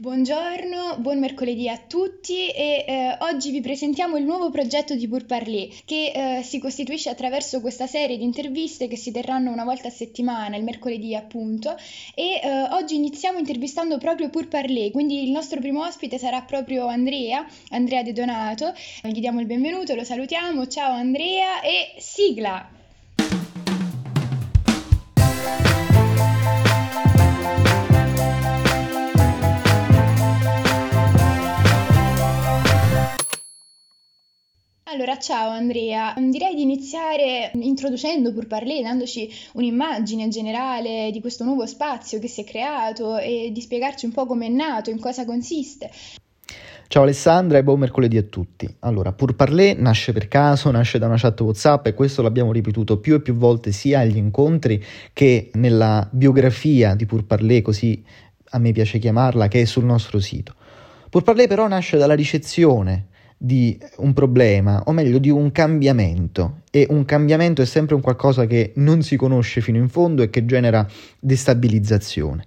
Buongiorno, buon mercoledì a tutti e eh, oggi vi presentiamo il nuovo progetto di Pour Parler che eh, si costituisce attraverso questa serie di interviste che si terranno una volta a settimana, il mercoledì appunto e eh, oggi iniziamo intervistando proprio Pour Parler, quindi il nostro primo ospite sarà proprio Andrea, Andrea De Donato, gli diamo il benvenuto, lo salutiamo, ciao Andrea e sigla! Allora, ciao Andrea, direi di iniziare introducendo Pur Parler, dandoci un'immagine generale di questo nuovo spazio che si è creato e di spiegarci un po' come è nato, in cosa consiste. Ciao Alessandra e buon mercoledì a tutti. Allora, Pur Parler nasce per caso, nasce da una chat WhatsApp e questo l'abbiamo ripetuto più e più volte sia agli incontri che nella biografia di Pur Parler, così a me piace chiamarla, che è sul nostro sito. Pur Parler però nasce dalla ricezione di un problema, o meglio di un cambiamento. E un cambiamento è sempre un qualcosa che non si conosce fino in fondo e che genera destabilizzazione.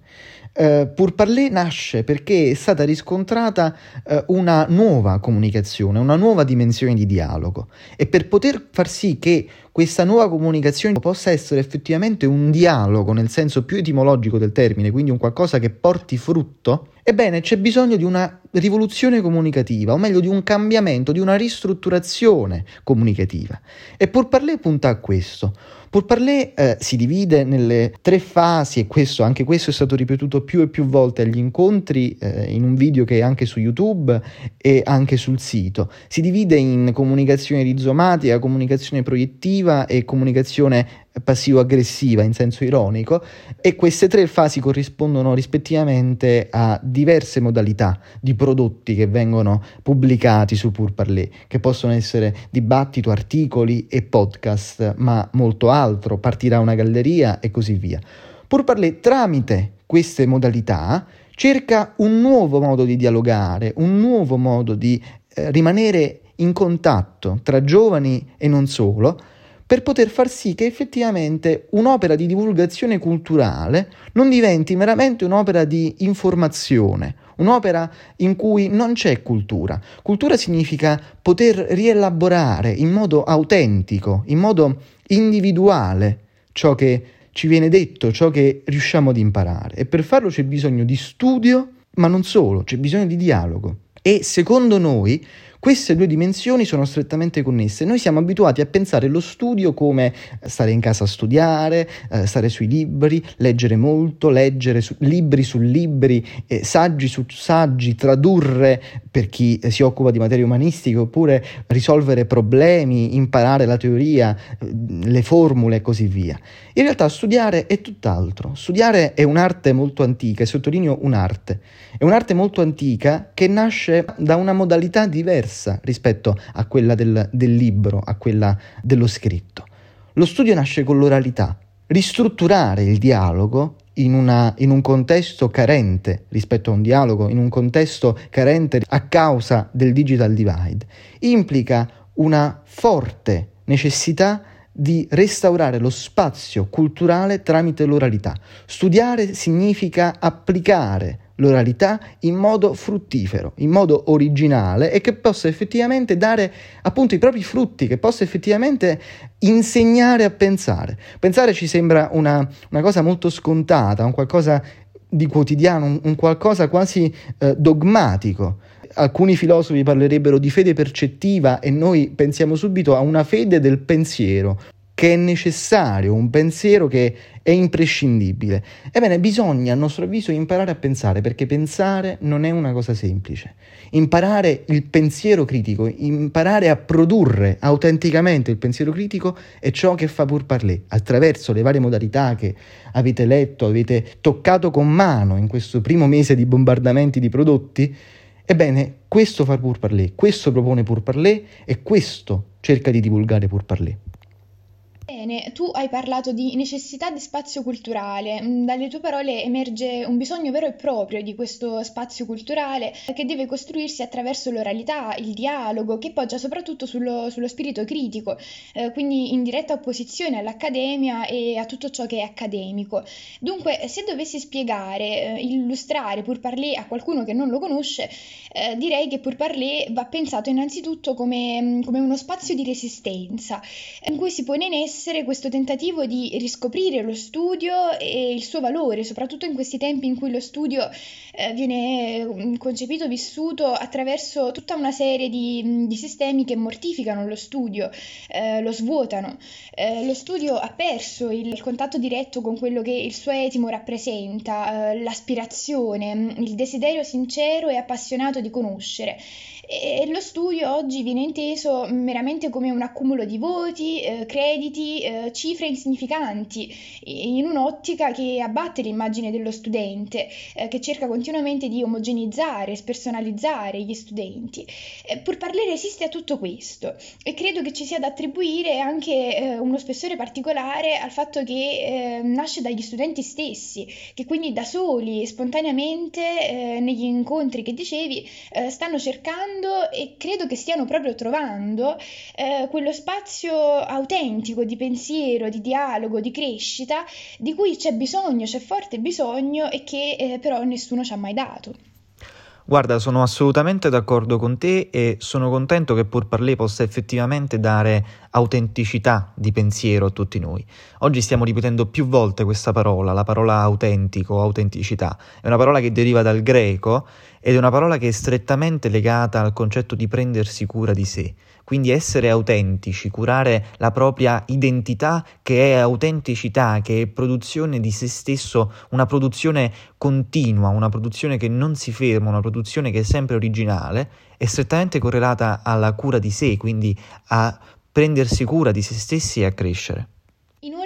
Uh, Pour Parler nasce perché è stata riscontrata uh, una nuova comunicazione, una nuova dimensione di dialogo e per poter far sì che questa nuova comunicazione possa essere effettivamente un dialogo nel senso più etimologico del termine, quindi un qualcosa che porti frutto, ebbene c'è bisogno di una rivoluzione comunicativa, o meglio di un cambiamento, di una ristrutturazione comunicativa. E Pour Parler punta a questo. Pour Parler eh, si divide nelle tre fasi e questo, anche questo è stato ripetuto più e più volte agli incontri eh, in un video che è anche su YouTube e anche sul sito. Si divide in comunicazione rizomatica, comunicazione proiettiva e comunicazione passivo-aggressiva in senso ironico e queste tre fasi corrispondono rispettivamente a diverse modalità di prodotti che vengono pubblicati su Pour Parler, che possono essere dibattito, articoli e podcast, ma molto altro, partirà una galleria e così via. Pour Parler tramite queste modalità cerca un nuovo modo di dialogare, un nuovo modo di eh, rimanere in contatto tra giovani e non solo, per poter far sì che effettivamente un'opera di divulgazione culturale non diventi meramente un'opera di informazione, un'opera in cui non c'è cultura. Cultura significa poter rielaborare in modo autentico, in modo individuale ciò che ci viene detto, ciò che riusciamo ad imparare. E per farlo c'è bisogno di studio, ma non solo, c'è bisogno di dialogo. E secondo noi queste due dimensioni sono strettamente connesse. Noi siamo abituati a pensare lo studio come stare in casa a studiare, eh, stare sui libri, leggere molto, leggere su, libri su libri, eh, saggi su saggi, tradurre per chi eh, si occupa di materie umanistiche oppure risolvere problemi, imparare la teoria, eh, le formule e così via. In realtà studiare è tutt'altro. Studiare è un'arte molto antica, e sottolineo un'arte. È un'arte molto antica che nasce da una modalità diversa diversa rispetto a quella del, del libro, a quella dello scritto. Lo studio nasce con l'oralità. Ristrutturare il dialogo in, una, in, un contesto carente rispetto a un dialogo, in un contesto carente a causa del digital divide, implica una forte necessità di restaurare lo spazio culturale tramite l'oralità. Studiare significa applicare l'oralità in modo fruttifero, in modo originale e che possa effettivamente dare appunto i propri frutti, che possa effettivamente insegnare a pensare. Pensare ci sembra una, una cosa molto scontata, un qualcosa di quotidiano, un, un qualcosa quasi eh, dogmatico. Alcuni filosofi parlerebbero di fede percettiva e noi pensiamo subito a una fede del pensiero, che è necessario, un pensiero che è imprescindibile. Ebbene, bisogna, a nostro avviso, imparare a pensare, perché pensare non è una cosa semplice. Imparare il pensiero critico, imparare a produrre autenticamente il pensiero critico è ciò che fa pur parler, attraverso le varie modalità che avete letto, avete toccato con mano in questo primo mese di bombardamenti di prodotti. Ebbene, questo fa pur parler, questo propone pur parler e questo cerca di divulgare pur parler. Bene, tu hai parlato di necessità di spazio culturale. Mm, dalle tue parole emerge un bisogno vero e proprio di questo spazio culturale che deve costruirsi attraverso l'oralità, il dialogo, che poggia soprattutto sullo, sullo spirito critico, eh, quindi in diretta opposizione all'accademia e a tutto ciò che è accademico. Dunque, se dovessi spiegare, eh, illustrare Pur Parler a qualcuno che non lo conosce, eh, direi che Pur Parler va pensato innanzitutto come, come uno spazio di resistenza, in cui si pone in essere essere questo tentativo di riscoprire lo studio e il suo valore, soprattutto in questi tempi in cui lo studio eh, viene mm, concepito, vissuto attraverso tutta una serie di, mm, di sistemi che mortificano lo studio, eh, lo svuotano. Eh, lo studio ha perso il, il, contatto diretto con quello che il suo etimo rappresenta, eh, l'aspirazione, mm, il desiderio sincero e appassionato di conoscere. E lo studio oggi viene inteso meramente come un accumulo di voti, eh, crediti, eh, cifre insignificanti, in un'ottica che abbatte l'immagine dello studente, eh, che cerca continuamente di omogenizzare, spersonalizzare gli studenti. Eh, pur parlare esiste a tutto questo e credo che ci sia da attribuire anche eh, uno spessore particolare al fatto che eh, nasce dagli studenti stessi, che quindi da soli, spontaneamente, negli incontri che dicevi, stanno cercando e credo che stiano proprio trovando eh, quello spazio autentico di pensiero, di dialogo, di crescita di cui c'è bisogno, c'è forte bisogno e che eh, però nessuno ci ha mai dato. Guarda, sono assolutamente d'accordo con te e sono contento che Pur Parler possa effettivamente dare autenticità di pensiero a tutti noi. Oggi stiamo ripetendo più volte questa parola, la parola autentico, autenticità. È una parola che deriva dal greco ed è una parola che è strettamente legata al concetto di prendersi cura di sé. Quindi essere autentici, curare la propria identità che è autenticità, che è produzione di se stesso, una produzione continua, una produzione che non si ferma, una produzione che è sempre originale, è strettamente correlata alla cura di sé, quindi a prendersi cura di se stessi e a crescere.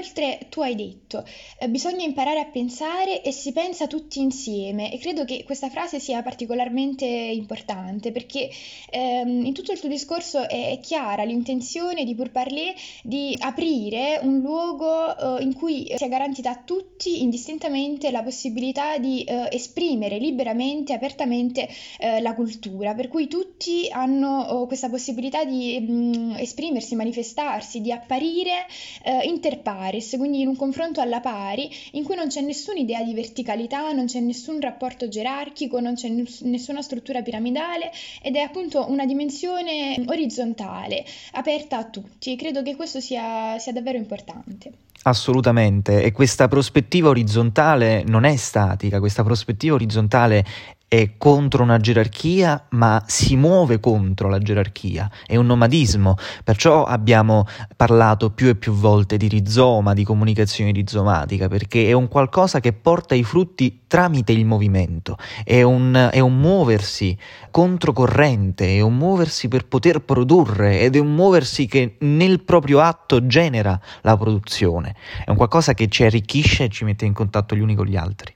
Inoltre tu hai detto, eh, bisogna imparare a pensare e si pensa tutti insieme. E credo che questa frase sia particolarmente importante perché ehm, in tutto il tuo discorso è, chiara l'intenzione di Pur Parler di aprire un luogo eh, in cui sia garantita a tutti indistintamente la possibilità di eh, esprimere liberamente, apertamente eh, la cultura, per cui tutti hanno oh, questa possibilità di mh, mm, esprimersi, manifestarsi, di apparire, eh, interpretare pares, quindi in un confronto alla pari, in cui non c'è nessuna idea di verticalità, non c'è nessun rapporto gerarchico, non c'è nessuna struttura piramidale ed è appunto una dimensione orizzontale, aperta a tutti credo che questo sia, sia davvero importante. Assolutamente, e questa prospettiva orizzontale non è statica, questa prospettiva orizzontale è contro una gerarchia, ma si muove contro la gerarchia, è un nomadismo, perciò abbiamo parlato più e più volte di rizoma, di comunicazione rizomatica, perché è un qualcosa che porta i frutti tramite il movimento, è un, è un muoversi controcorrente, è un muoversi per poter produrre ed è un muoversi che nel proprio atto genera la produzione, è un qualcosa che ci arricchisce e ci mette in contatto gli uni con gli altri.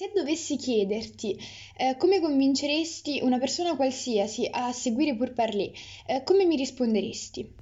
Se dovessi chiederti eh, come convinceresti una persona qualsiasi a seguire Pur Parler, eh, come mi risponderesti?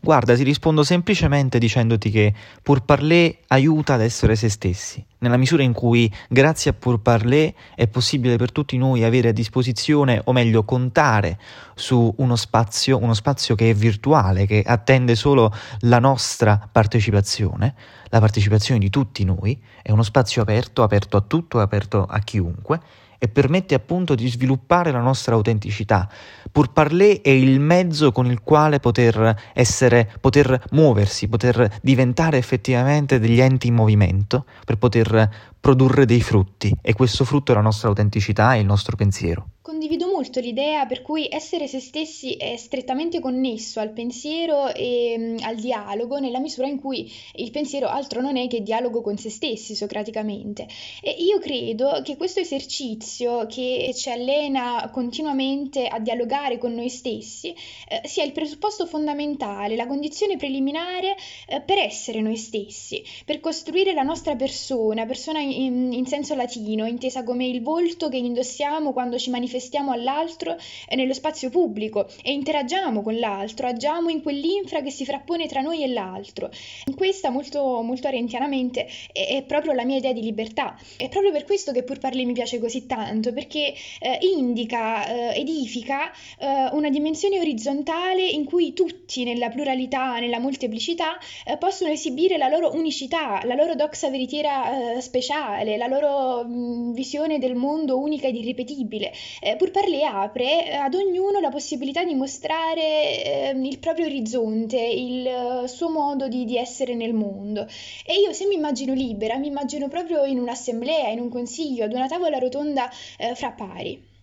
Guarda, ti rispondo semplicemente dicendoti che Pur Parler aiuta ad essere se stessi, nella misura in cui, grazie a Pur Parler, è possibile per tutti noi avere a disposizione, o meglio, contare su uno spazio, uno spazio che è virtuale, che attende solo la nostra partecipazione, la partecipazione di tutti noi, è uno spazio aperto, aperto a tutto, aperto a chiunque e permette appunto di sviluppare la nostra autenticità. Pur parler è il mezzo con il quale poter essere, poter muoversi, poter diventare effettivamente degli enti in movimento, per poter produrre dei frutti e questo frutto è la nostra autenticità e il nostro pensiero. Condivido molto l'idea per cui essere se stessi è strettamente connesso al pensiero e mm, al dialogo nella misura in cui il pensiero altro non è che dialogo con se stessi socraticamente. E io credo che questo esercizio che ci allena continuamente a dialogare con noi stessi eh, sia il presupposto fondamentale, la condizione preliminare eh, per essere noi stessi, per costruire la nostra persona, persona in, in, senso latino, intesa come il volto che indossiamo quando ci manifestiamo all'altro nello spazio pubblico e interagiamo con l'altro, agiamo in quell'infra che si frappone tra noi e l'altro. In questa, molto, molto arentianamente, è, è, proprio la mia idea di libertà. È proprio per questo che Pur Parler mi piace così tanto, perché eh, indica, eh, edifica eh, una dimensione orizzontale in cui tutti, nella pluralità, nella molteplicità, eh, possono esibire la loro unicità, la loro doxa veritiera eh, speciale, la loro visione del mondo unica ed irripetibile. Eh, Pur Parler apre ad ognuno la possibilità di mostrare ehm, il proprio orizzonte, il suo modo di, di essere nel mondo. E io se mi immagino libera, mi immagino proprio in un'assemblea, in un consiglio, ad una tavola rotonda eh, fra pari.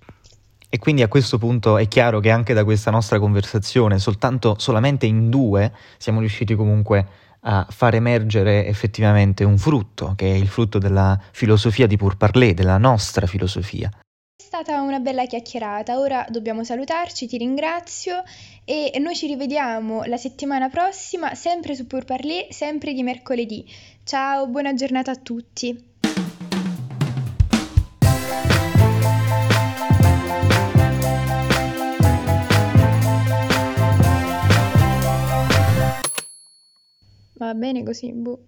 E quindi a questo punto è chiaro che anche da questa nostra conversazione, soltanto solamente in due, siamo riusciti comunque a far emergere effettivamente un frutto, che è il frutto della filosofia di Pourparlers, della nostra filosofia. È stata una bella chiacchierata, ora dobbiamo salutarci, ti ringrazio e noi ci rivediamo la settimana prossima, sempre su Pourparlers, sempre di mercoledì. Ciao, buona giornata a tutti. Va bene così, boh.